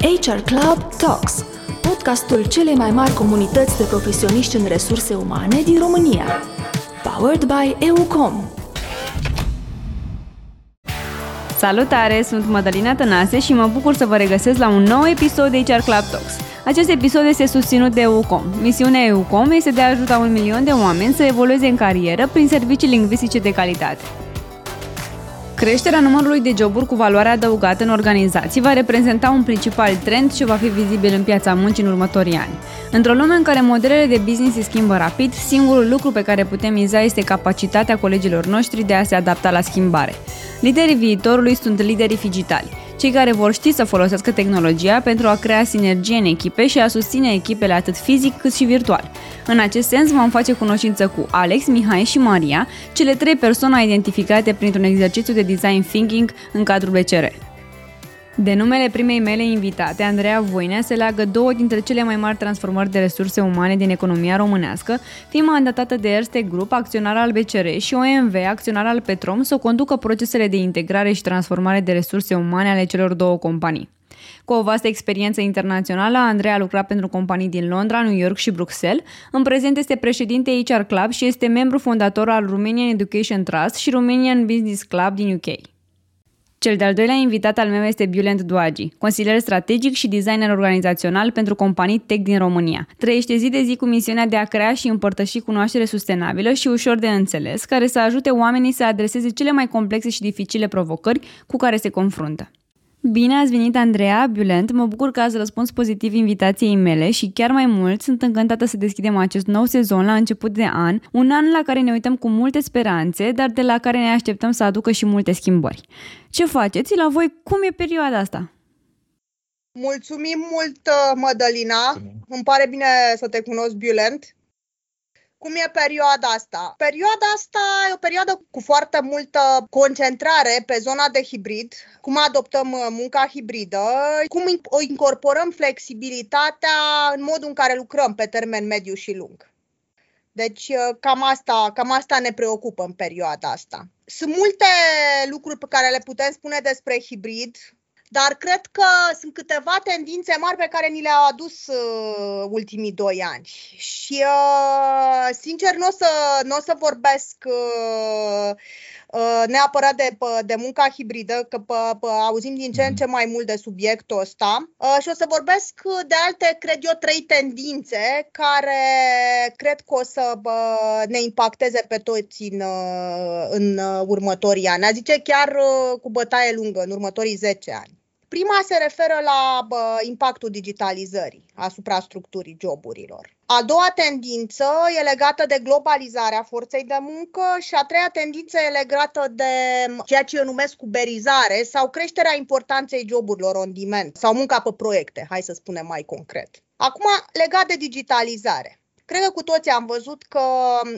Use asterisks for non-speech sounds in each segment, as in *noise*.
HR Club Talks, podcastul celei mai mari comunități de profesioniști în resurse umane din România. Powered by EUCOM. Salutare, sunt Madalina Tănase și mă bucur să vă regăsesc la un nou episod de HR Club Talks. Acest episod este susținut de EUCOM. Misiunea EUCOM este de a ajuta un milion de oameni să evolueze în carieră prin servicii lingvistice de calitate. Creșterea numărului de joburi cu valoare adăugată în organizații va reprezenta un principal trend ce va fi vizibil în piața muncii în următorii ani. Într-o lume în care modelele de business se schimbă rapid, singurul lucru pe care putem miza este capacitatea colegilor noștri de a se adapta la schimbare. Liderii viitorului sunt liderii digitali cei care vor ști să folosească tehnologia pentru a crea sinergie în echipe și a susține echipele atât fizic cât și virtual. În acest sens vom face cunoștință cu Alex, Mihai și Maria, cele trei persoane identificate printr-un exercițiu de design thinking în cadrul BCR. De numele primei mele invitate, Andreea Voinea, se leagă două dintre cele mai mari transformări de resurse umane din economia românească, fiind mandatată de Erste Group, acționar al BCR, și OMV, acționar al Petrom, să conducă procesele de integrare și transformare de resurse umane ale celor două companii. Cu o vastă experiență internațională, Andrei a lucrat pentru companii din Londra, New York și Bruxelles. În prezent este președinte HR Club și este membru fondator al Romanian Education Trust și Romanian Business Club din UK. Cel de-al doilea invitat al meu este Bulent Doagi, consilier strategic și designer organizațional pentru companii tech din România. Trăiește zi de zi cu misiunea de a crea și împărtăși cunoaștere sustenabilă și ușor de înțeles, care să ajute oamenii să adreseze cele mai complexe și dificile provocări cu care se confruntă. Bine ați venit, Andreea Bulent. Mă bucur că ați răspuns pozitiv invitației mele și chiar mai mult sunt încântată să deschidem acest nou sezon la început de an, un an la care ne uităm cu multe speranțe, dar de la care ne așteptăm să aducă și multe schimbări. Ce faceți la voi? Cum e perioada asta? Mulțumim mult, Mădălina. Îmi pare bine să te cunosc, Bulent. Cum e perioada asta? Perioada asta e o perioadă cu foarte multă concentrare pe zona de hibrid, cum adoptăm uh, munca hibridă, cum incorporăm flexibilitatea în modul în care lucrăm pe termen mediu și lung. Deci uh, cam asta, cam asta ne preocupă în perioada asta. Sunt multe lucruri pe care le putem spune despre hibrid, dar cred că sunt câteva tendințe mari pe care ni le-au adus uh, ultimii doi ani. Și, uh, sincer, nu o să, n-o să vorbesc uh, uh, neapărat de, de munca hibridă, că pă, pă, auzim din ce în ce mai mult de subiectul ăsta. Uh, și o să vorbesc de alte, cred eu, trei tendințe care cred că o să uh, ne impacteze pe toți în, uh, în următorii ani. A zice chiar uh, cu bătaie lungă, în următorii 10 ani. Prima se referă la bă, impactul digitalizării asupra structurii joburilor. A doua tendință e legată de globalizarea forței de muncă și a treia tendință e legată de ceea ce eu numesc cuberizare sau creșterea importanței joburilor on demand sau munca pe proiecte, hai să spunem mai concret. Acum, legat de digitalizare. Cred că cu toții am văzut că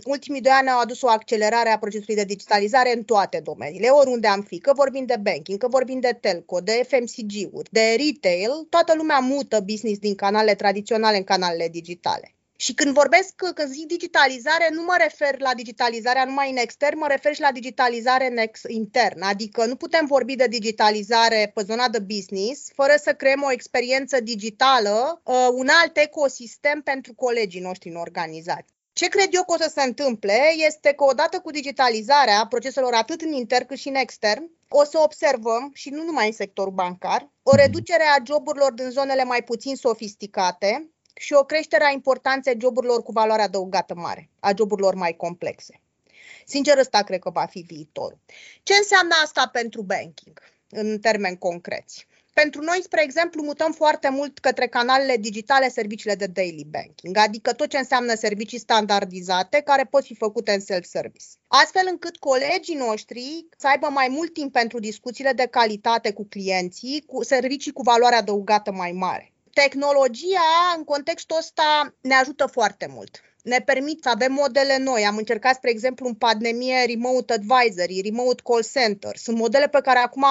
ultimii doi ani au adus o accelerare a procesului de digitalizare în toate domeniile, oriunde am fi, că vorbim de banking, că vorbim de telco, de FMCG-uri, de retail, toată lumea mută business din canalele tradiționale în canalele digitale. Și când vorbesc, când zic digitalizare, nu mă refer la digitalizarea numai în extern, mă refer și la digitalizare în ex- intern. Adică nu putem vorbi de digitalizare pe zona de business fără să creăm o experiență digitală, uh, un alt ecosistem pentru colegii noștri în organizație. Ce cred eu că o să se întâmple este că odată cu digitalizarea proceselor atât în intern cât și în extern, o să observăm, și nu numai în sectorul bancar, o reducere a joburilor din zonele mai puțin sofisticate, și o creștere a importanței joburilor cu valoare adăugată mare, a joburilor mai complexe. Sincer, ăsta cred că va fi viitorul. Ce înseamnă asta pentru banking, în termeni concreți? Pentru noi, spre exemplu, mutăm foarte mult către canalele digitale serviciile de daily banking, adică tot ce înseamnă servicii standardizate care pot fi făcute în self-service. Astfel încât colegii noștri să aibă mai mult timp pentru discuțiile de calitate cu clienții, cu servicii cu valoare adăugată mai mare tehnologia în contextul ăsta ne ajută foarte mult. ne permit să avem modele noi. Am încercat, spre exemplu, în pandemie remote advisory, remote call center. Sunt modele pe care acum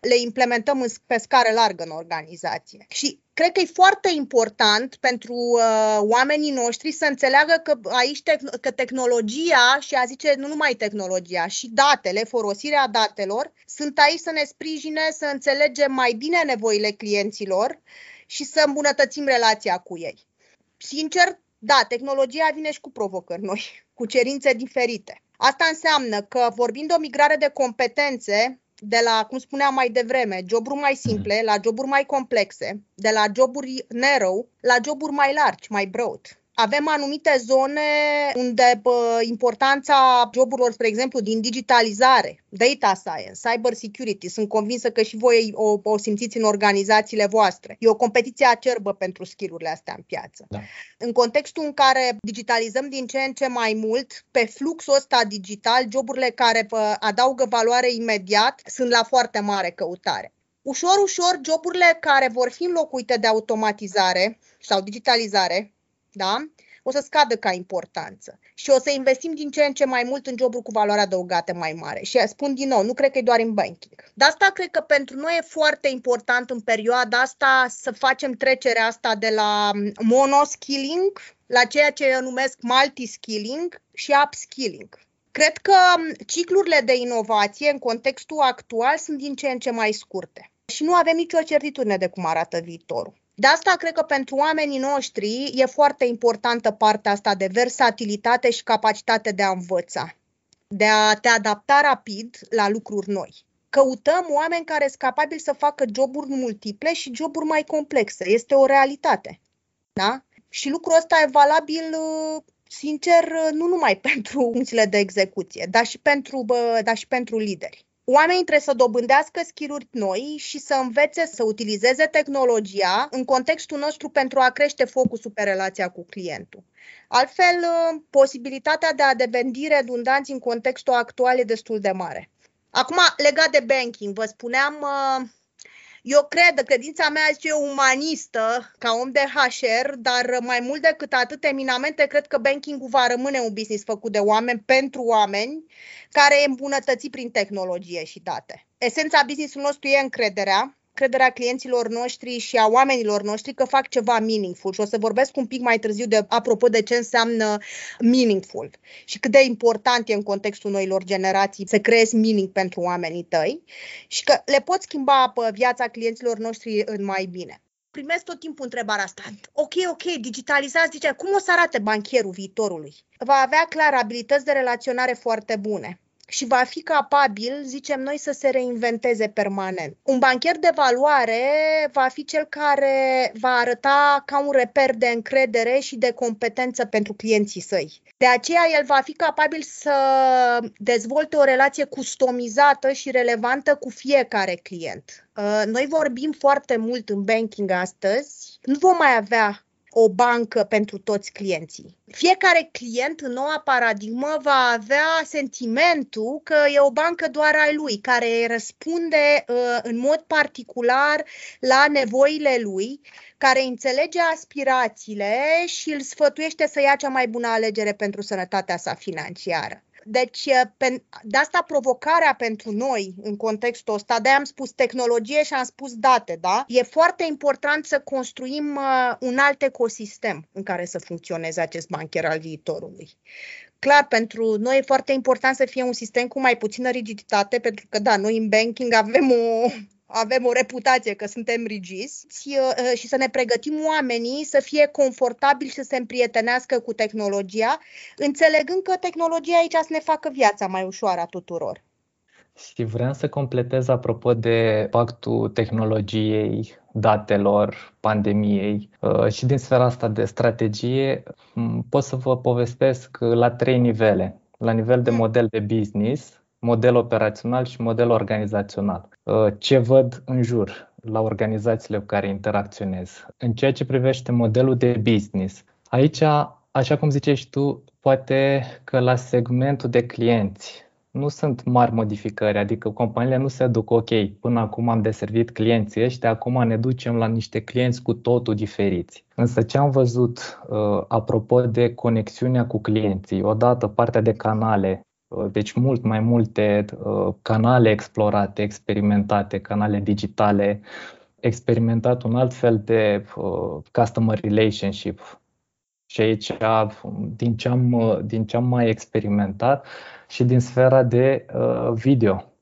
le implementăm pe scară largă în organizație. Și cred că e foarte important pentru uh, oamenii noștri să înțeleagă că aici te- că tehnologia și a zice nu numai tehnologia, și datele, folosirea datelor, sunt aici să ne sprijine să înțelegem mai bine nevoile clienților și să îmbunătățim relația cu ei. Sincer, da, tehnologia vine și cu provocări noi, *laughs* cu cerințe diferite. Asta înseamnă că, vorbind de o migrare de competențe, de la, cum spuneam mai devreme, joburi mai simple mhm. la joburi mai complexe, de la joburi narrow la joburi mai largi, mai broad. Avem anumite zone unde bă, importanța joburilor, spre exemplu, din digitalizare, data science, cyber security, sunt convinsă că și voi o, o simțiți în organizațiile voastre. E o competiție acerbă pentru skillurile astea în piață. Da. În contextul în care digitalizăm din ce în ce mai mult, pe fluxul ăsta digital, joburile care bă, adaugă valoare imediat sunt la foarte mare căutare. Ușor, ușor, joburile care vor fi înlocuite de automatizare sau digitalizare da? o să scadă ca importanță și o să investim din ce în ce mai mult în joburi cu valoare adăugată mai mare. Și spun din nou, nu cred că e doar în banking. De asta cred că pentru noi e foarte important în perioada asta să facem trecerea asta de la monoskilling la ceea ce eu numesc multiskilling și upskilling. Cred că ciclurile de inovație în contextul actual sunt din ce în ce mai scurte și nu avem nicio certitudine de cum arată viitorul. De asta cred că pentru oamenii noștri e foarte importantă partea asta de versatilitate și capacitate de a învăța, de a te adapta rapid la lucruri noi. Căutăm oameni care sunt capabili să facă joburi multiple și joburi mai complexe. Este o realitate. Da? Și lucrul ăsta e valabil sincer, nu numai *laughs* pentru funcțiile de execuție, dar și pentru, bă, dar și pentru lideri. Oamenii trebuie să dobândească skill noi și să învețe să utilizeze tehnologia în contextul nostru pentru a crește focusul pe relația cu clientul. Altfel, posibilitatea de a deveni redundanți în contextul actual e destul de mare. Acum, legat de banking, vă spuneam eu cred, credința mea este umanistă ca om de HR, dar mai mult decât atât, eminamente, cred că banking-ul va rămâne un business făcut de oameni pentru oameni, care e îmbunătățit prin tehnologie și date. Esența business-ului nostru e încrederea, încrederea clienților noștri și a oamenilor noștri că fac ceva meaningful și o să vorbesc un pic mai târziu de apropo de ce înseamnă meaningful și cât de important e în contextul noilor generații să creezi meaning pentru oamenii tăi și că le poți schimba pe viața clienților noștri în mai bine primesc tot timpul întrebarea asta. Ok, ok, digitalizați, zice, cum o să arate bancherul viitorului? Va avea clar abilități de relaționare foarte bune și va fi capabil, zicem noi, să se reinventeze permanent. Un bancher de valoare va fi cel care va arăta ca un reper de încredere și de competență pentru clienții săi. De aceea el va fi capabil să dezvolte o relație customizată și relevantă cu fiecare client. Uh, noi vorbim foarte mult în banking astăzi. Nu vom mai avea o bancă pentru toți clienții. Fiecare client în noua paradigmă va avea sentimentul că e o bancă doar ai lui, care răspunde uh, în mod particular la nevoile lui, care înțelege aspirațiile și îl sfătuiește să ia cea mai bună alegere pentru sănătatea sa financiară. Deci, de asta provocarea pentru noi în contextul ăsta, de am spus tehnologie și am spus date, da? E foarte important să construim uh, un alt ecosistem în care să funcționeze acest bancher al viitorului. Clar, pentru noi e foarte important să fie un sistem cu mai puțină rigiditate, pentru că, da, noi în banking avem o avem o reputație că suntem rigizi uh, și să ne pregătim oamenii să fie confortabili și să se împrietenească cu tehnologia, înțelegând că tehnologia aici să ne facă viața mai ușoară a tuturor. Și vreau să completez apropo de pactul tehnologiei, datelor, pandemiei uh, și din sfera asta de strategie, pot să vă povestesc la trei nivele. La nivel de mm. model de business, model operațional și model organizațional. Uh, ce văd în jur la organizațiile cu care interacționez. În ceea ce privește modelul de business, aici, așa cum zicești tu, poate că la segmentul de clienți nu sunt mari modificări, adică companiile nu se duc, ok, până acum am deservit clienții ăștia, acum ne ducem la niște clienți cu totul diferiți. Însă ce am văzut uh, apropo de conexiunea cu clienții, odată partea de canale, uh, deci mult mai multe uh, canale explorate, experimentate, canale digitale, experimentat un alt fel de customer relationship. Și aici, din ce am, din ce am mai experimentat, și din sfera de uh, video.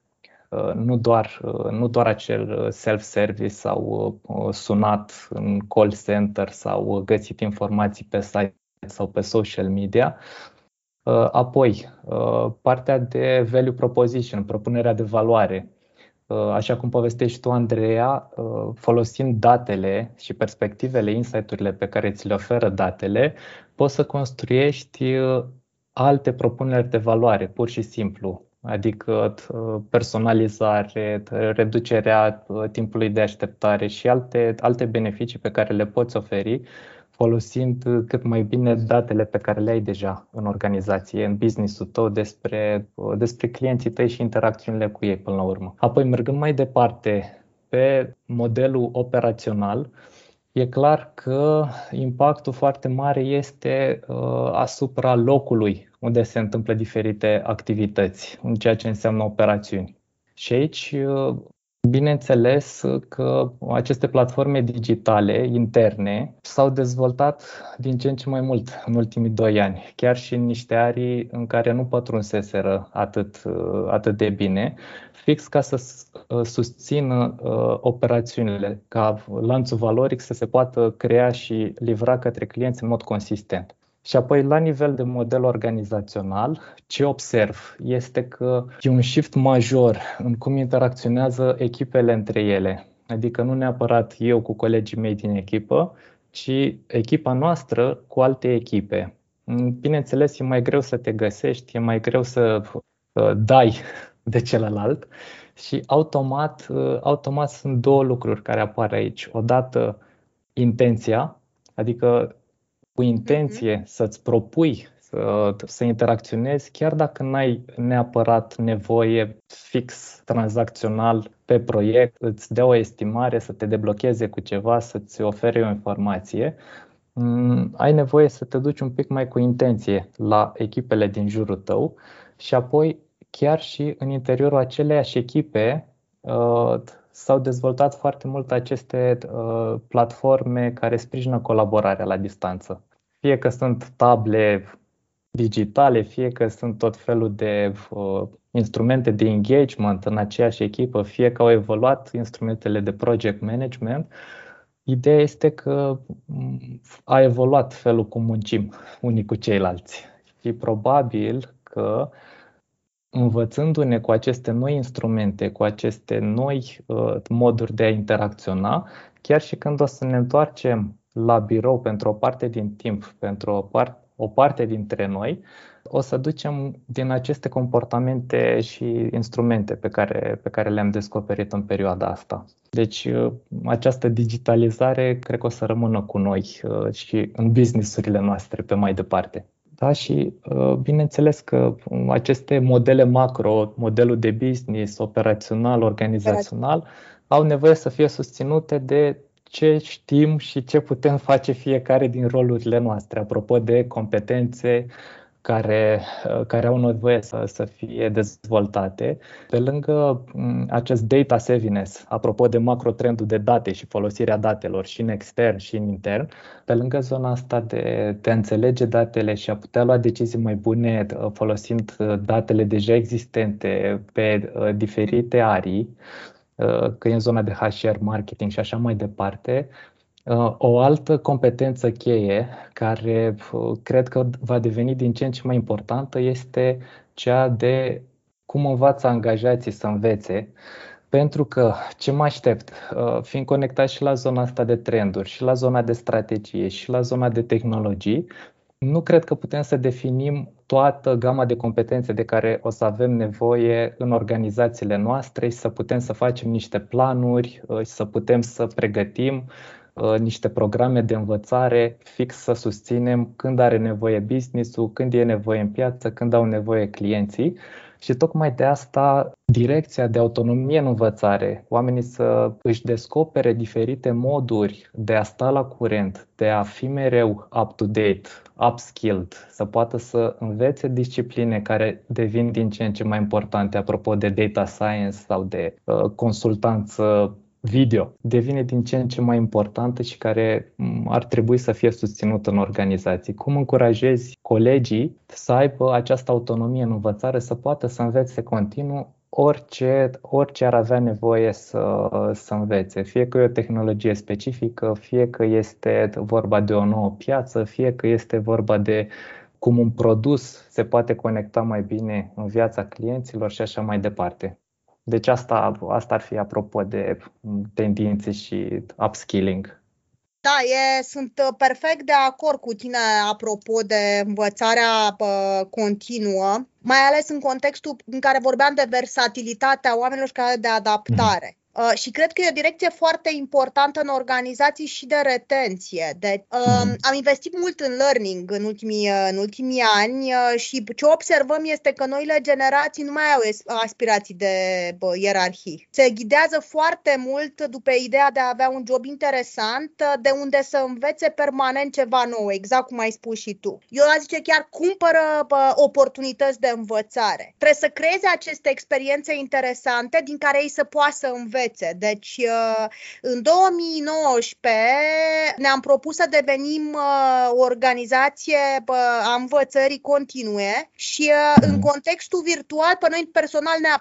Uh, nu doar, uh, nu doar acel self-service sau sunat în call center sau găsit informații pe site sau pe social media. Apoi, partea de value proposition, propunerea de valoare. Așa cum povestești tu, Andreea, folosind datele și perspectivele, insight-urile pe care ți le oferă datele, poți să construiești alte propuneri de valoare, pur și simplu, adică uh, personalizare, reducerea uh, timpului de așteptare și alte, alte beneficii pe care le poți oferi folosind cât mai bine datele pe care le ai deja în organizație, în business-ul tău, despre, uh, despre clienții tăi și interacțiunile cu ei până la urmă. Apoi, mergând mai departe pe modelul operațional, E clar că impactul foarte mare este uh, asupra locului unde se întâmplă diferite activități, în ceea ce înseamnă operațiuni. Și aici, uh, bineînțeles că aceste platforme digitale interne s-au dezvoltat din ce în ce mai mult în ultimii doi ani, chiar și în niște arii în care nu pătrunseseră atât, uh, atât de bine fix ca să uh, susțină uh, operațiunile, ca lanțul valoric să se poată crea și livra către clienți în mod consistent. Și apoi, la nivel de model organizațional, ce observ este că e un shift major în cum interacționează echipele între ele. Adică nu neapărat eu cu colegii mei din echipă, ci echipa noastră cu alte echipe. Bineînțeles, e mai greu să te găsești, e mai greu să uh, dai de celălalt și automat, uh, automat sunt două lucruri care apar aici. Odată intenția, adică cu intenție mm-hmm. să-ți propui să, să interacționezi, chiar dacă n-ai neapărat nevoie fix tranzacțional pe proiect, îți dea o estimare, să te deblocheze cu ceva, să-ți ofere o informație, mm, ai nevoie să te duci un pic mai cu intenție la echipele din jurul tău și apoi chiar și în interiorul aceleiași echipe uh, s-au dezvoltat foarte mult aceste uh, platforme care sprijină colaborarea la distanță. Fie că sunt table digitale, fie că sunt tot felul de uh, instrumente de engagement în aceeași echipă, fie că au evoluat instrumentele de project management, ideea este că mm, a evoluat felul cum muncim unii cu ceilalți. Și probabil că uh, învățându-ne cu aceste noi instrumente, cu aceste noi uh, moduri de a interacționa, chiar și când o să ne întoarcem la birou pentru o parte din timp, pentru o, par- o parte dintre noi, o să ducem din aceste comportamente și instrumente pe care, pe care le-am descoperit în perioada asta. Deci uh, această digitalizare cred că o să rămână cu noi uh, și în businessurile noastre pe mai departe. Da? Și uh, bineînțeles că aceste modele macro, modelul de business, operațional, organizațional, au nevoie să fie susținute de ce știm și ce putem face fiecare din rolurile noastre, apropo de competențe, care, uh, care au nevoie să, să fie dezvoltate. Pe lângă mm, acest data savviness, apropo de macrotrendul de date și folosirea datelor și în extern și în intern, pe lângă zona asta de, de a înțelege datele și a putea lua decizii mai bune uh, folosind uh, datele deja existente pe diferite arii, că e în zona de HR, marketing și așa mai departe, Uh, o altă competență cheie care uh, cred că va deveni din ce în ce mai importantă este cea de cum învață angajații să învețe, pentru că ce mă aștept, uh, fiind conectat și la zona asta de trenduri, și la zona de strategie, și la zona de tehnologii, nu cred că putem să definim toată gama de competențe de care o să avem nevoie în organizațiile noastre și să putem să facem niște planuri, să putem să pregătim Uh, niște programe de învățare fix să susținem când are nevoie business-ul, când e nevoie în piață, când au nevoie clienții. Și tocmai de asta direcția de autonomie în învățare, oamenii să își descopere diferite moduri de a sta la curent, de a fi mereu up-to-date, upskilled, să poată să învețe discipline care devin din ce în ce mai importante, apropo de data science sau de uh, consultanță video devine din ce în ce mai importantă și care ar trebui să fie susținută în organizații. Cum încurajezi colegii să aibă această autonomie în învățare, să poată să învețe continuu orice, orice ar avea nevoie să, să învețe, fie că e o tehnologie specifică, fie că este vorba de o nouă piață, fie că este vorba de cum un produs se poate conecta mai bine în viața clienților și așa mai departe. Deci asta, asta ar fi apropo de tendințe și upskilling. Da, e, sunt uh, perfect de acord cu tine apropo de învățarea uh, continuă, mai ales în contextul în care vorbeam de versatilitatea oamenilor și de adaptare. Mm-hmm. Uh, și cred că e o direcție foarte importantă în organizații și de retenție. De, uh, mm. Am investit mult în learning în ultimii, uh, în ultimii ani uh, și ce observăm este că noile generații nu mai au aspirații de bă, ierarhii. Se ghidează foarte mult după ideea de a avea un job interesant, uh, de unde să învețe permanent ceva nou, exact cum ai spus și tu. Eu aș zice chiar cumpără bă, oportunități de învățare. Trebuie să creeze aceste experiențe interesante din care ei să poată să învețe învețe. Deci, uh, în 2019 ne-am propus să devenim uh, o organizație a învățării continue și uh, în mm. contextul virtual, pe noi personal ne-a,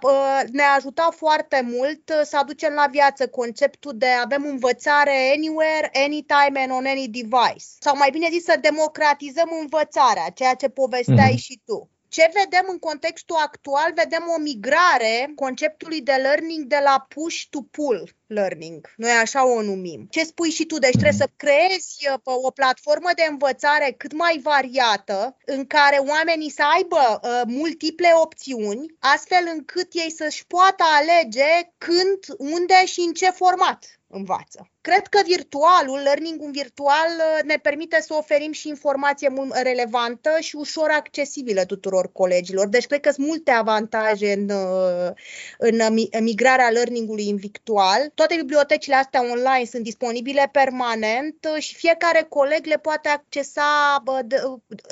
ne-a ajutat foarte mult să aducem la viață conceptul de avem învățare anywhere, anytime and on any device. Sau mai bine zis să democratizăm învățarea, ceea ce povesteai mm. și tu. Ce vedem în contextul actual? Vedem o migrare conceptului de learning de la push to pull learning. Noi așa o numim. Ce spui și tu? Deci trebuie să creezi uh, o platformă de învățare cât mai variată, în care oamenii să aibă uh, multiple opțiuni, astfel încât ei să-și poată alege când, unde și în ce format învață. Cred că virtualul, learning-ul virtual uh, ne permite să oferim și informație mult relevantă și ușor accesibilă tuturor colegilor. Deci cred că sunt multe avantaje în, uh, în migrarea learning-ului în virtual. Toate bibliotecile astea online sunt disponibile permanent uh, și fiecare coleg le poate accesa de,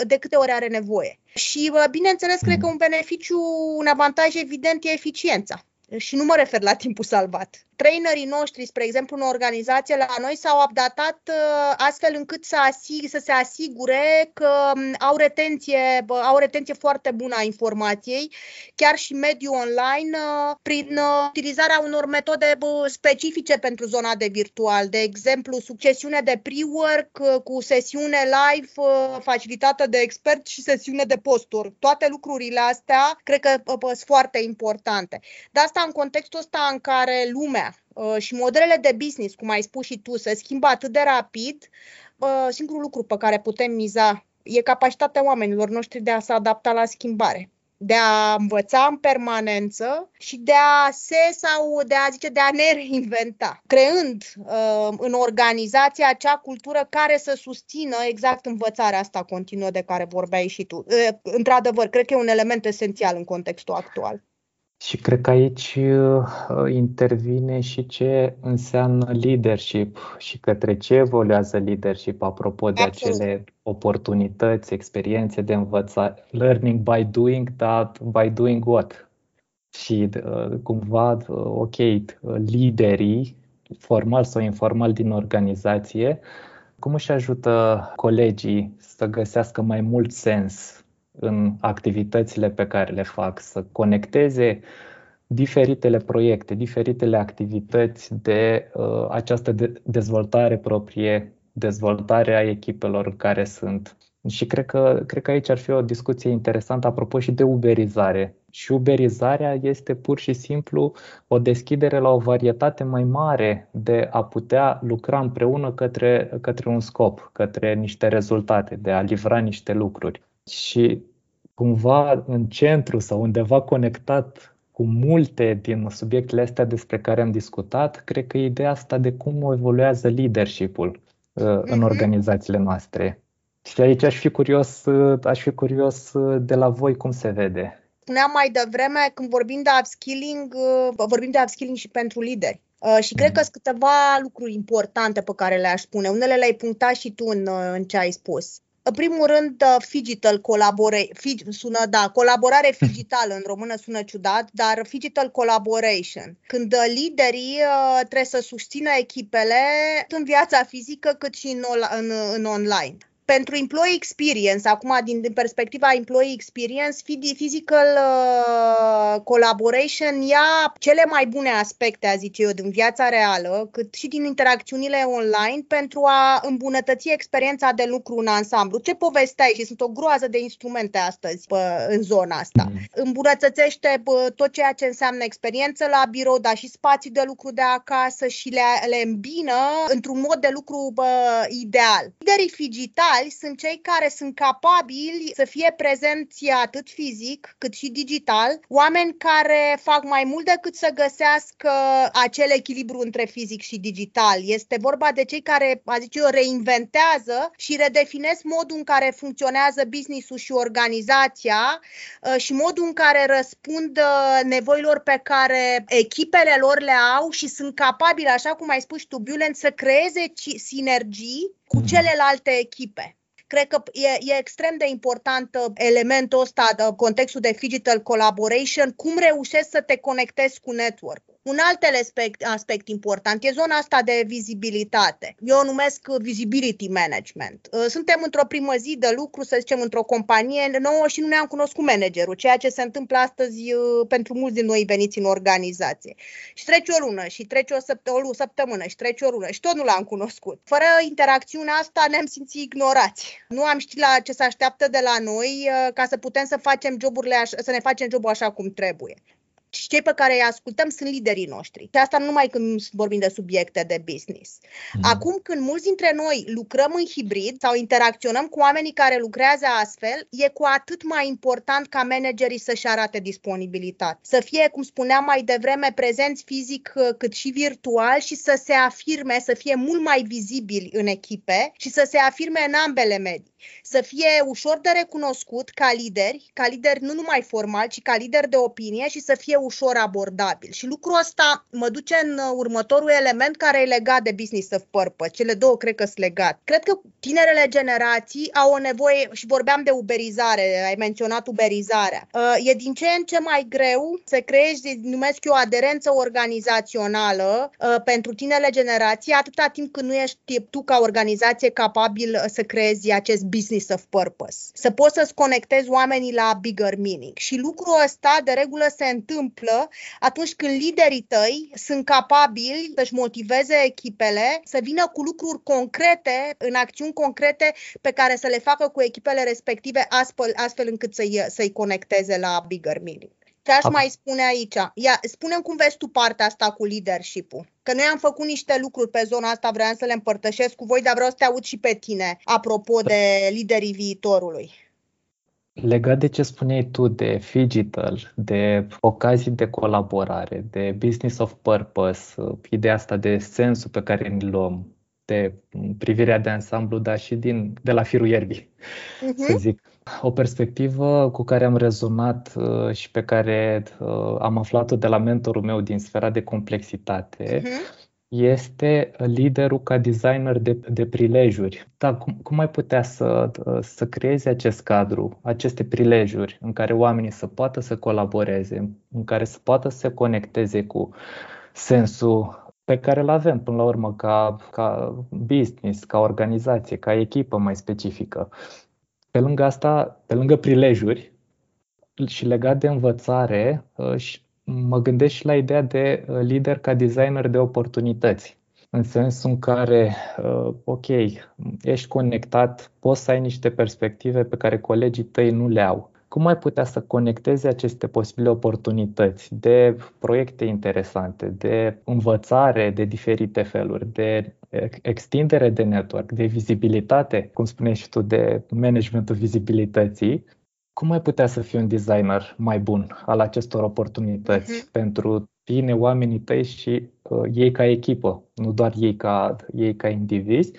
de câte ori are nevoie. Și, bineînțeles, cred că un beneficiu, un avantaj evident e eficiența. Și nu mă refer la timpul salvat trainerii noștri, spre exemplu, în organizație la noi s-au updatat uh, astfel încât să, asig- să se asigure că um, au retenție, au retenție foarte bună a informației, chiar și mediul online, uh, prin uh, utilizarea unor metode specifice pentru zona de virtual. De exemplu, succesiune de pre-work cu sesiune live facilitată de expert și sesiune de posturi. Toate lucrurile astea cred că sunt foarte importante. De asta în contextul ăsta în care lumea Uh, și modelele de business, cum ai spus și tu, se schimbă atât de rapid, uh, singurul lucru pe care putem miza e capacitatea oamenilor noștri de a se adapta la schimbare de a învăța în permanență și de a se sau de a zice de a ne reinventa, creând uh, în organizație acea cultură care să susțină exact învățarea asta continuă de care vorbeai și tu. Uh, într-adevăr, cred că e un element esențial în contextul actual. Și cred că aici uh, intervine și ce înseamnă leadership și către ce evoluează leadership, apropo de Absolut. acele oportunități, experiențe de învățare, learning by doing, dar by doing what? Și uh, cumva, uh, ok, liderii, formal sau informal din organizație, cum își ajută colegii să găsească mai mult sens în activitățile pe care le fac, să conecteze diferitele proiecte, diferitele activități de uh, această de- dezvoltare proprie, dezvoltarea echipelor care sunt. Și cred că, cred că aici ar fi o discuție interesantă apropo și de uberizare. Și uberizarea este pur și simplu o deschidere la o varietate mai mare de a putea lucra împreună către, către un scop, către niște rezultate, de a livra niște lucruri. Și cumva în centru sau undeva conectat cu multe din subiectele astea despre care am discutat, cred că ideea asta de cum evoluează leadership-ul uh, în mhm. organizațiile noastre. Și aici aș fi curios, uh, aș fi curios uh, de la voi cum se vede Spuneam mai devreme, când vorbim de upskilling, uh, vorbim de upskilling și pentru lideri. Uh, și cred că sunt câteva lucruri importante pe care le-aș spune. Unele le-ai punctat și tu în, uh, în ce ai spus. În primul rând, digital collaborate, sună, da, colaborare *laughs* digitală, în română sună ciudat, dar digital collaboration. Când liderii trebuie să susțină echipele în viața fizică cât și în, în, în online pentru employee experience, acum din, din perspectiva employee experience, physical uh, collaboration ia cele mai bune aspecte, a zice eu, din viața reală, cât și din interacțiunile online pentru a îmbunătăți experiența de lucru în ansamblu. Ce povesteai și sunt o groază de instrumente astăzi pă, în zona asta. Mm. Îmbunătățește pă, tot ceea ce înseamnă experiență la birou, dar și spații de lucru de acasă și le, le îmbină într-un mod de lucru pă, ideal. Liderii digitali digitali sunt cei care sunt capabili să fie prezenți atât fizic cât și digital, oameni care fac mai mult decât să găsească acel echilibru între fizic și digital. Este vorba de cei care, a zice eu, reinventează și redefinesc modul în care funcționează business-ul și organizația uh, și modul în care răspund uh, nevoilor pe care echipele lor le au și sunt capabili, așa cum ai spus tu, Bulent, să creeze sinergii cu mhm. celelalte echipe. Cred că e, e extrem de important uh, elementul ăsta, de contextul de digital collaboration, cum reușești să te conectezi cu network un alt aspect, aspect important e zona asta de vizibilitate. Eu o numesc visibility management. Uh, suntem într-o primă zi de lucru, să zicem, într-o companie nouă și nu ne-am cunoscut managerul, ceea ce se întâmplă astăzi uh, pentru mulți din noi veniți în organizație. Și trece o lună, și trece o, săpt- o săptămână, și trece o lună, și tot nu l-am cunoscut. Fără interacțiunea asta ne-am simțit ignorați. Nu am știut la ce se așteaptă de la noi uh, ca să putem să facem joburile așa, să ne facem jobul așa cum trebuie și cei pe care îi ascultăm sunt liderii noștri. Și asta nu numai când vorbim de subiecte de business. Mm. Acum, când mulți dintre noi lucrăm în hibrid sau interacționăm cu oamenii care lucrează astfel, e cu atât mai important ca managerii să-și arate disponibilitate. Să fie, cum spuneam mai devreme, prezenți fizic uh, cât și virtual și să se afirme, să fie mult mai vizibili în echipe și să se afirme în ambele medii să fie ușor de recunoscut ca lideri, ca lideri nu numai formal, ci ca lideri de opinie și să fie ușor abordabil. Și lucrul ăsta mă duce în următorul element care e legat de business of purpose. Cele două cred că sunt legate. Cred că tinerele generații au o nevoie, și vorbeam de uberizare, ai menționat uberizarea, uh, e din ce în ce mai greu să creezi, numesc eu, aderență organizațională uh, pentru tinerele generații, atâta timp când nu ești tu ca organizație capabil să creezi acest business of purpose. Să poți să-ți conectezi oamenii la bigger meaning. Și lucrul ăsta de regulă se întâmplă atunci când liderii tăi sunt capabili să-și motiveze echipele, să vină cu lucruri concrete, în acțiuni concrete pe care să le facă cu echipele respective astfel, astfel încât să-i, să-i conecteze la bigger meaning. Ce aș mai spune aici? Ia, spune cum vezi tu partea asta cu leadership-ul. Că noi am făcut niște lucruri pe zona asta, vreau să le împărtășesc cu voi, dar vreau să te aud și pe tine, apropo de liderii viitorului. Legat de ce spuneai tu de digital, de ocazii de colaborare, de business of purpose, ideea asta de sensul pe care îl luăm, de privirea de ansamblu, dar și din, de la firul ierbii, uh-huh. să zic. O perspectivă cu care am rezonat uh, și pe care uh, am aflat-o de la mentorul meu din sfera de complexitate uh-huh. Este liderul ca designer de, de prilejuri. Da, cum, cum ai putea să, uh, să creezi acest cadru, aceste prilejuri în care oamenii să poată să colaboreze, în care să poată să se conecteze cu sensul pe care îl avem până la urmă ca, ca business, ca organizație, ca echipă mai specifică. Pe lângă asta, pe lângă prilejuri și legat de învățare, uh, mă gândesc și la ideea de uh, lider ca designer de oportunități. În sensul în care, uh, ok, ești conectat, poți să ai niște perspective pe care colegii tăi nu le au cum ai putea să conectezi aceste posibile oportunități de proiecte interesante, de învățare de diferite feluri, de extindere de network, de vizibilitate, cum spuneai și tu, de managementul vizibilității, cum ai putea să fii un designer mai bun al acestor oportunități uh-huh. pentru tine, oamenii tăi și uh, ei ca echipă, nu doar ei ca, ei ca indivizi?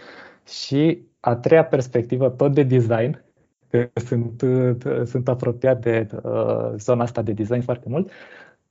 Și a treia perspectivă, tot de design, că sunt, sunt apropiat de uh, zona asta de design foarte mult.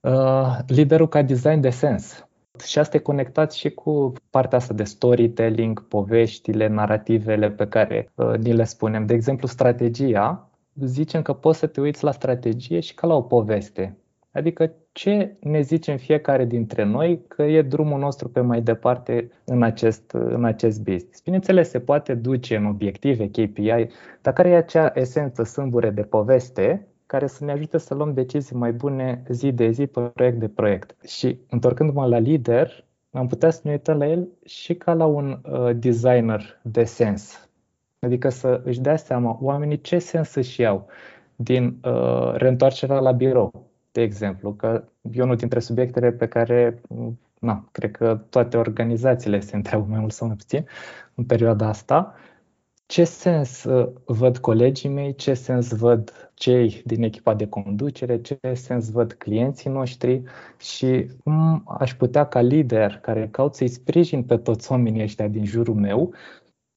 Uh, liderul ca design de sens. Și asta e conectat și cu partea asta de storytelling, poveștile, narrativele pe care uh, ni le spunem. De exemplu, strategia, zicem că poți să te uiți la strategie și ca la o poveste. Adică ce ne zicem fiecare dintre noi că e drumul nostru pe mai departe în acest, în acest business. Bineînțeles, se poate duce în obiective, KPI, dar care e acea esență sâmbure de poveste care să ne ajute să luăm decizii mai bune zi de zi, proiect de proiect. Și întorcându-mă la lider, am putea să ne uităm la el și ca la un uh, designer de sens. Adică să își dea seama oamenii ce sens își iau din uh, reîntoarcerea la birou, de exemplu, că e unul dintre subiectele pe care na, cred că toate organizațiile se întreabă mai mult sau mai puțin în perioada asta. Ce sens uh, văd colegii mei, ce sens văd cei din echipa de conducere, ce sens văd clienții noștri? Și cum aș putea ca lider care caut să-i sprijin pe toți oamenii ăștia din jurul meu,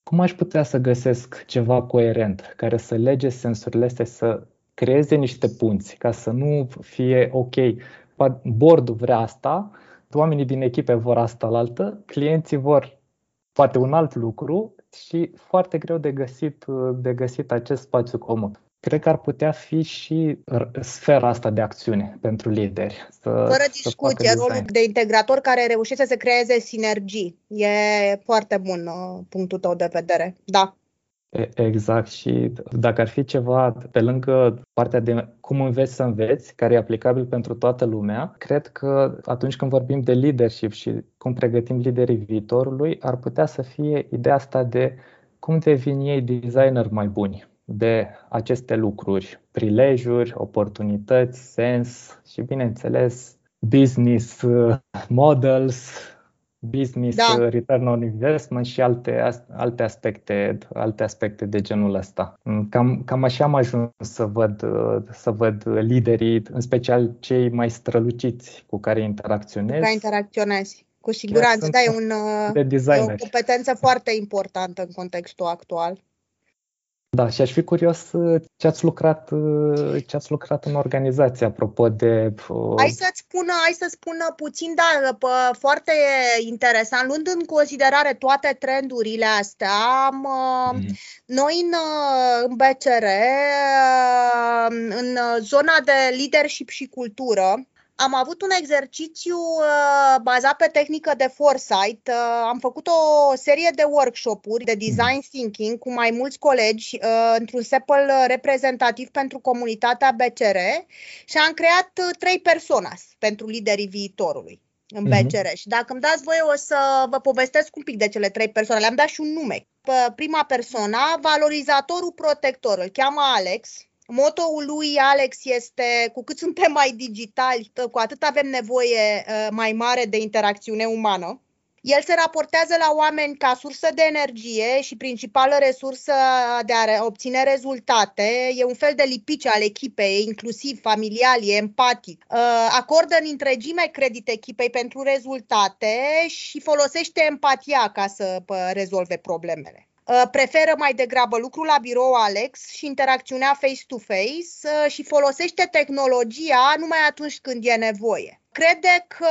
cum aș putea să găsesc ceva coerent care să lege sensurile astea, să creeze niște punți, ca să nu fie ok, bordul vrea asta, oamenii din echipe vor asta la altă, clienții vor poate un alt lucru și foarte greu de găsit, de găsit acest spațiu comun. Cred că ar putea fi și sfera asta de acțiune pentru lideri. Să, Fără discuție, rolul de integrator care reușește să creeze sinergii. E foarte bun uh, punctul tău de vedere. Da. Exact și dacă ar fi ceva pe lângă partea de cum înveți să înveți, care e aplicabil pentru toată lumea, cred că atunci când vorbim de leadership și cum pregătim liderii viitorului, ar putea să fie ideea asta de cum devin ei designer mai buni de aceste lucruri, prilejuri, oportunități, sens și, bineînțeles, business uh, models, business da. Uh, return on investment și alte, alte, aspecte, alte aspecte de genul ăsta. Mm, cam, cam așa am ajuns să văd, uh, să văd liderii, în special cei mai străluciți cu care interacționez. Care interacționezi. Cu siguranță, da, e, un, de e o competență foarte importantă în contextul actual. Da, și aș fi curios uh, ce ați lucrat, uh, ce ați lucrat în organizație, apropo de... Uh... Hai să-ți spună, hai să spună puțin, dar pe, foarte interesant, luând în considerare toate trendurile astea, am, mm. noi în, în BCR, în zona de leadership și cultură, am avut un exercițiu uh, bazat pe tehnică de foresight. Uh, am făcut o serie de workshop-uri de design thinking cu mai mulți colegi uh, într-un sepel reprezentativ pentru comunitatea BCR și am creat uh, trei personas pentru liderii viitorului în mhm. BCR. Uh-huh. Și dacă îmi dați voie, o să vă povestesc un pic de cele trei persoane. Le-am dat și un nume. Prima persoană, valorizatorul protector, îl cheamă Alex Motoul lui Alex este cu cât suntem mai digitali, cu atât avem nevoie uh, mai mare de interacțiune umană. El se raportează la oameni ca sursă de energie și principală resursă de a obține rezultate. E un fel de lipice al echipei, inclusiv familial, e empatic. Uh, acordă în întregime credit echipei pentru rezultate și folosește empatia ca să rezolve problemele. Uh, preferă mai degrabă lucrul la birou Alex și interacțiunea face-to-face uh, și folosește tehnologia numai atunci când e nevoie. Crede că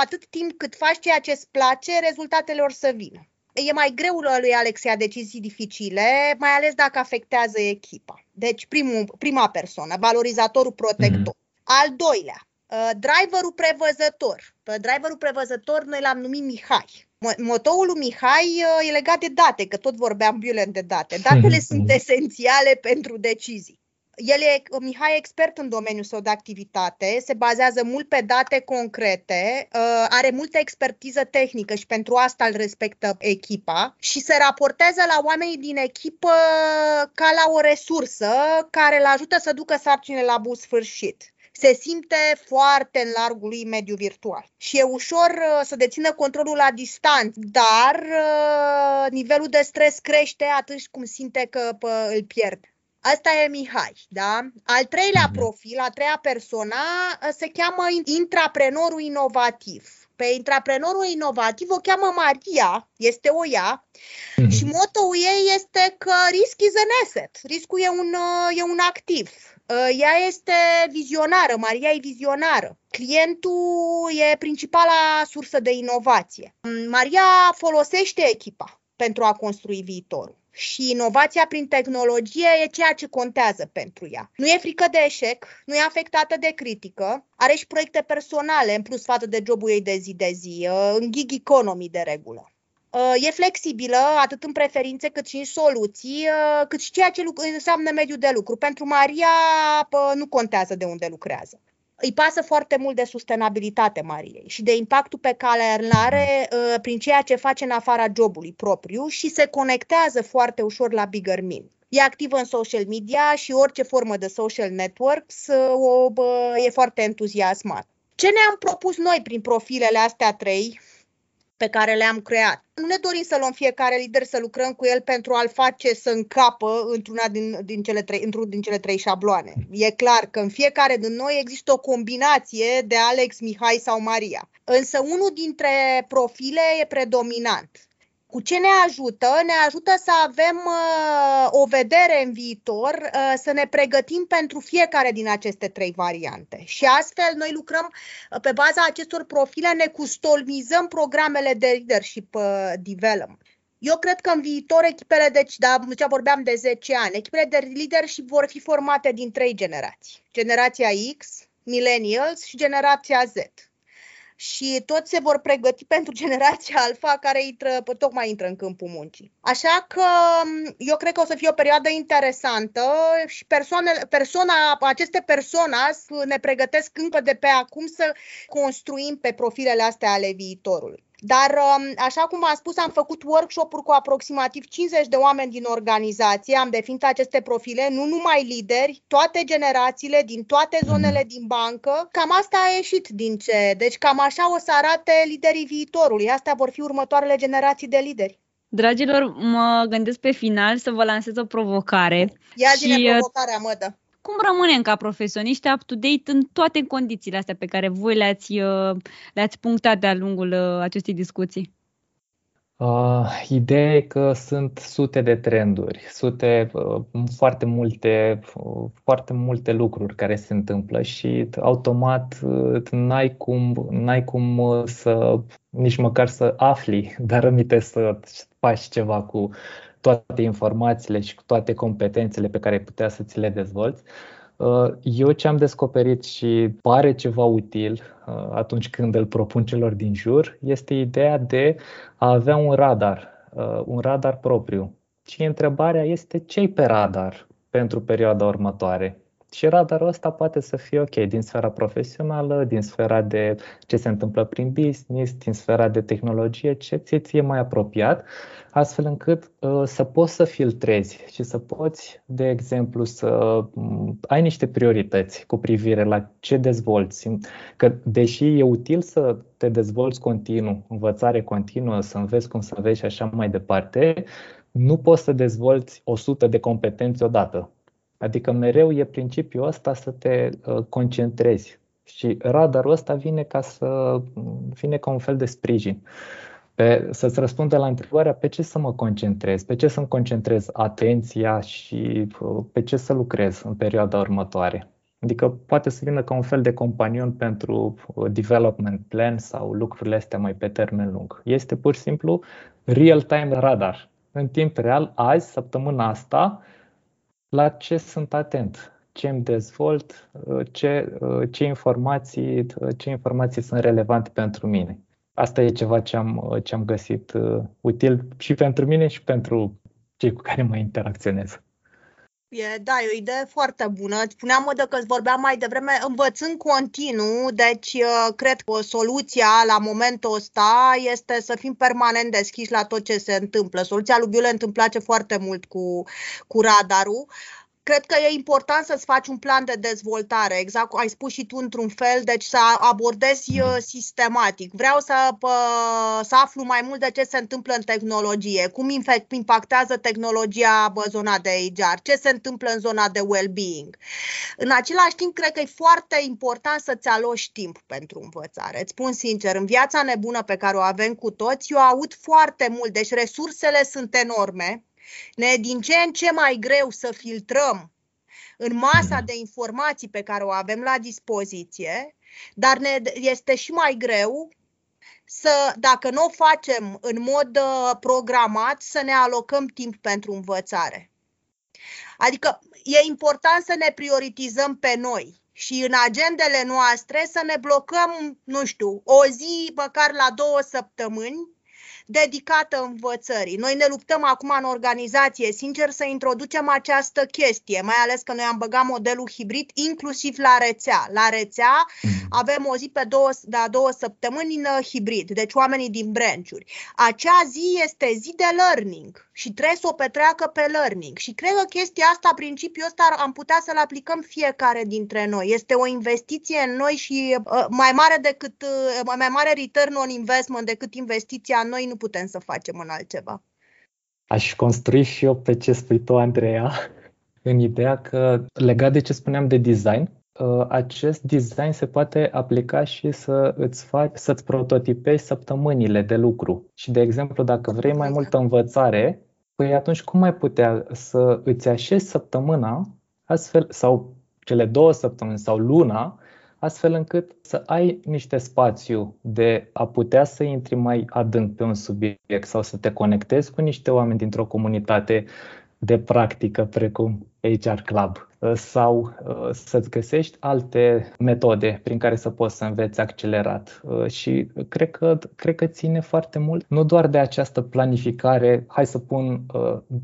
atât timp cât faci ceea ce îți place, rezultatele or să vină. E mai greu lui Alex să ia decizii dificile, mai ales dacă afectează echipa. Deci primul, prima persoană, valorizatorul protector. Mm-hmm. Al doilea, uh, driverul prevăzător. Pe driverul prevăzător noi l-am numit Mihai. Motoul lui Mihai uh, e legat de date, că tot vorbeam violent de date. *laughs* Datele sunt esențiale pentru decizii. El e, Mihai e expert în domeniul său de activitate, se bazează mult pe date concrete, uh, are multă expertiză tehnică și pentru asta îl respectă echipa și se raportează la oamenii din echipă ca la o resursă care îl ajută să ducă sarcinile la bun sfârșit se simte foarte în largul lui mediu virtual și e ușor uh, să dețină controlul la distanță, dar uh, nivelul de stres crește atunci cum simte că pă, îl pierde. Asta e Mihai, da? Al treilea mhm. profil, a treia persoană, uh, se cheamă intraprenorul inovativ. Pe intraprenorul inovativ o cheamă Maria, este o ea, mm-hmm. și motoul ei este că risk is an asset, riscul e un, e un activ. Ea este vizionară, Maria e vizionară. Clientul e principala sursă de inovație. Maria folosește echipa pentru a construi viitorul și inovația prin tehnologie e ceea ce contează pentru ea. Nu e frică de eșec, nu e afectată de critică, are și proiecte personale în plus față de jobul ei de zi de zi, uh, în gig economy de regulă. Uh, e flexibilă atât în preferințe cât și în soluții, uh, cât și ceea ce înseamnă mediul de lucru. Pentru Maria nu contează de unde lucrează îi pasă foarte mult de sustenabilitate Mariei și de impactul pe care îl are uh, prin ceea ce face în afara jobului propriu și se conectează foarte ușor la bigger mean. E activă în social media și orice formă de social networks uh, o, e foarte entuziasmat. Ce ne-am propus noi prin profilele astea trei? Pe care le-am creat. Nu ne dorim să luăm fiecare lider să lucrăm cu el pentru a-l face să încapă într-una din, din cele trei, într-un din cele trei șabloane. E clar că în fiecare din noi există o combinație de Alex, Mihai sau Maria. Însă unul dintre profile e predominant. Cu ce ne ajută? Ne ajută să avem uh, o vedere în viitor, uh, să ne pregătim pentru fiecare din aceste trei variante. Și astfel noi lucrăm uh, pe baza acestor profile, ne customizăm programele de leadership uh, development. Eu cred că în viitor echipele, deci, da, ce vorbeam de 10 ani, echipele de leadership vor fi formate din trei generații. Generația X, Millennials și generația Z și toți se vor pregăti *laughs* pentru generația alfa care intră, tocmai intră în câmpul muncii. Așa că eu cred că o să fie o perioadă interesantă și persoanele, persoana, aceste persoane ne pregătesc încă de pe acum să construim pe profilele astea ale viitorului. Dar, um, așa cum v-am spus, am făcut workshop-uri cu aproximativ 50 de oameni din organizație, am definit aceste profile, nu numai lideri, toate generațiile, din toate mhm. zonele din bancă. Cam asta a ieșit din ce. Deci cam așa o să arate liderii viitorului. Astea vor fi următoarele generații de lideri. Dragilor, mă gândesc pe final să vă lansez o provocare. Ia și... Uh, provocarea, mădă cum rămânem ca profesioniști up-to-date în toate condițiile astea pe care voi le-ați, uh, le-ați punctat de-a lungul uh, acestei discuții? Uh, ideea e că sunt sute de trenduri, sute, uh, foarte multe, uh, foarte multe lucruri care se întâmplă și automat uh, n-ai cum, n-ai cum să nici măcar să afli, dar rămite să faci ceva cu toate informațiile și cu toate competențele pe care ai putea să ți le dezvolți. Uh, eu ce am descoperit și pare ceva util uh, atunci când îl propun celor din jur este ideea de a avea un radar, uh, un radar propriu. Și întrebarea este ce pe radar pentru perioada următoare? Și radarul ăsta poate să fie ok din sfera profesională, din sfera de ce se întâmplă prin business, din sfera de tehnologie, ce ți ție mai apropiat, astfel încât uh, să poți să filtrezi și să poți, de exemplu, să uh, ai niște priorități cu privire la ce dezvolți. Că deși e util să te dezvolți continuu, învățare continuă, să înveți cum să înveți și așa mai departe, nu poți să dezvolți 100 de competențe odată Adică mereu e principiul ăsta să te uh, concentrezi. Și radarul ăsta vine ca să vine ca un fel de sprijin. Pe, să-ți răspundă la întrebarea pe ce să mă concentrez, pe ce să-mi concentrez atenția și uh, pe ce să lucrez în perioada următoare. Adică poate să vină ca un fel de companion pentru uh, development plan sau lucrurile astea mai pe termen lung. Este pur și simplu real-time radar. În timp real, azi, săptămâna asta, la ce sunt atent, ce îmi dezvolt, ce, ce, informații, ce informații sunt relevante pentru mine. Asta e ceva ce am, ce am găsit uh, util și pentru mine și pentru cei cu care mă interacționez. E, da, e o idee foarte bună. Spuneam, mă, că vorbeam mai devreme, învățând continuu, deci uh, cred că soluția la momentul ăsta este să fim permanent deschiși la tot ce se întâmplă. Soluția lui Biolent îmi place foarte mult cu, cu radarul. Cred că e important să-ți faci un plan de dezvoltare, exact cum ai spus și tu într-un fel, deci să abordezi uh, sistematic. Vreau să, să aflu mai mult de ce se întâmplă în tehnologie, cum impactează tehnologia zona de HR, ce se întâmplă în zona de well-being. În același timp, cred că e foarte important să-ți aloci timp pentru învățare. Îți spun sincer, în viața nebună pe care o avem cu toți, eu aud foarte mult, deci resursele sunt enorme, ne e din ce în ce mai greu să filtrăm în masa de informații pe care o avem la dispoziție, dar ne este și mai greu să, dacă nu o facem în mod uh, programat, să ne alocăm timp pentru învățare. Adică e important să ne prioritizăm pe noi și în agendele noastre să ne blocăm, nu știu, o zi, măcar la două săptămâni, dedicată învățării. Noi ne luptăm acum în organizație, sincer, să introducem această chestie, mai ales că noi am băgat modelul hibrid inclusiv la rețea. La rețea mm. avem o zi pe două, de două săptămâni în uh, hibrid, deci oamenii din branch-uri. Acea zi este zi de learning și trebuie să o petreacă pe learning. Și cred că chestia asta, principiul ăsta, am putea să-l aplicăm fiecare dintre noi. Este o investiție în noi și uh, mai mare decât uh, mai mare return on investment decât investiția în noi nu putem să facem în altceva. Aș construi și eu pe ce spui tu, Andreea, *laughs* în ideea că, legat de ce spuneam de design, uh, acest design se poate aplica și să îți faci, să-ți prototipezi săptămânile de lucru. Și, de exemplu, dacă vrei mai multă învățare, păi atunci cum ai putea să îți așezi săptămâna astfel, sau cele două săptămâni sau luna, astfel încât să ai niște spațiu de a putea să intri mai adânc pe un subiect sau să te conectezi cu niște oameni dintr-o comunitate de practică precum HR Club? uh, sau uh, să-ți găsești alte metode prin care să poți să înveți accelerat. Uh, și cred că, cred că ține foarte mult, nu doar de această planificare, hai să pun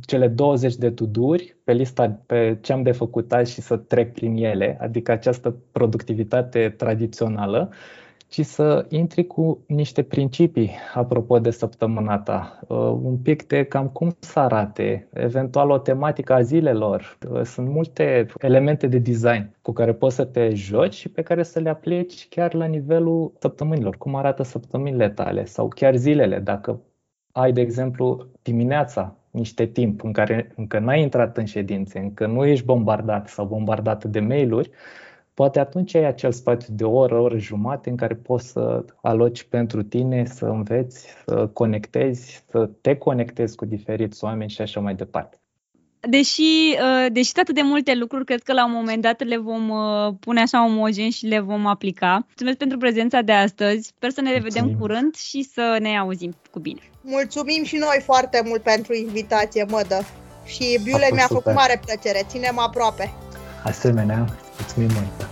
cele 20 de tuduri pe lista pe ce am de făcut azi și să trec prin ele, adică această productivitate tradițională, ci să intri cu niște principii apropo de săptămâna ta, uh, un pic de cam cum să arate, eventual o tematică a zilelor. Uh, sunt multe elemente de design cu care poți să te joci și pe care să le aplici chiar la nivelul săptămânilor, cum arată săptămânile tale sau chiar zilele, dacă ai, de exemplu, dimineața niște timp în care încă n-ai intrat în ședințe, încă nu ești bombardat sau bombardat de mail-uri, poate atunci ai acel spațiu de o oră, o oră jumate în care poți să aloci pentru tine, să înveți, să conectezi, să te conectezi cu diferiți oameni și așa mai departe. Deși, uh, deși atât de multe lucruri, cred că la un moment dat le vom uh, pune așa omogen și le vom aplica. Mulțumesc pentru prezența de astăzi. Sper să ne revedem Mulțumim. curând și să ne auzim cu bine. Mulțumim și noi foarte mult pentru invitație, Mădă. Și Biule mi-a super. făcut mare plăcere. Ținem aproape. Asemenea, mulțumim mult.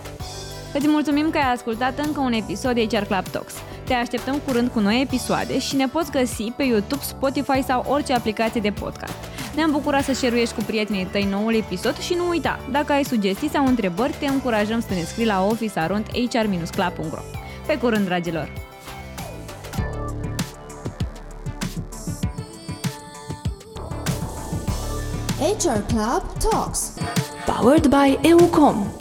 Îți mulțumim că ai ascultat încă un episod de HR Club Talks. Te așteptăm curând cu noi episoade și ne poți găsi pe YouTube, Spotify sau orice aplicație de podcast. Ne-am bucurat să share cu prietenii tăi noul episod și nu uita, dacă ai sugestii sau întrebări, te încurajăm să ne scrii la officearondhr-club.ro Pe curând, dragilor! HR Club Talks Powered by EUCOM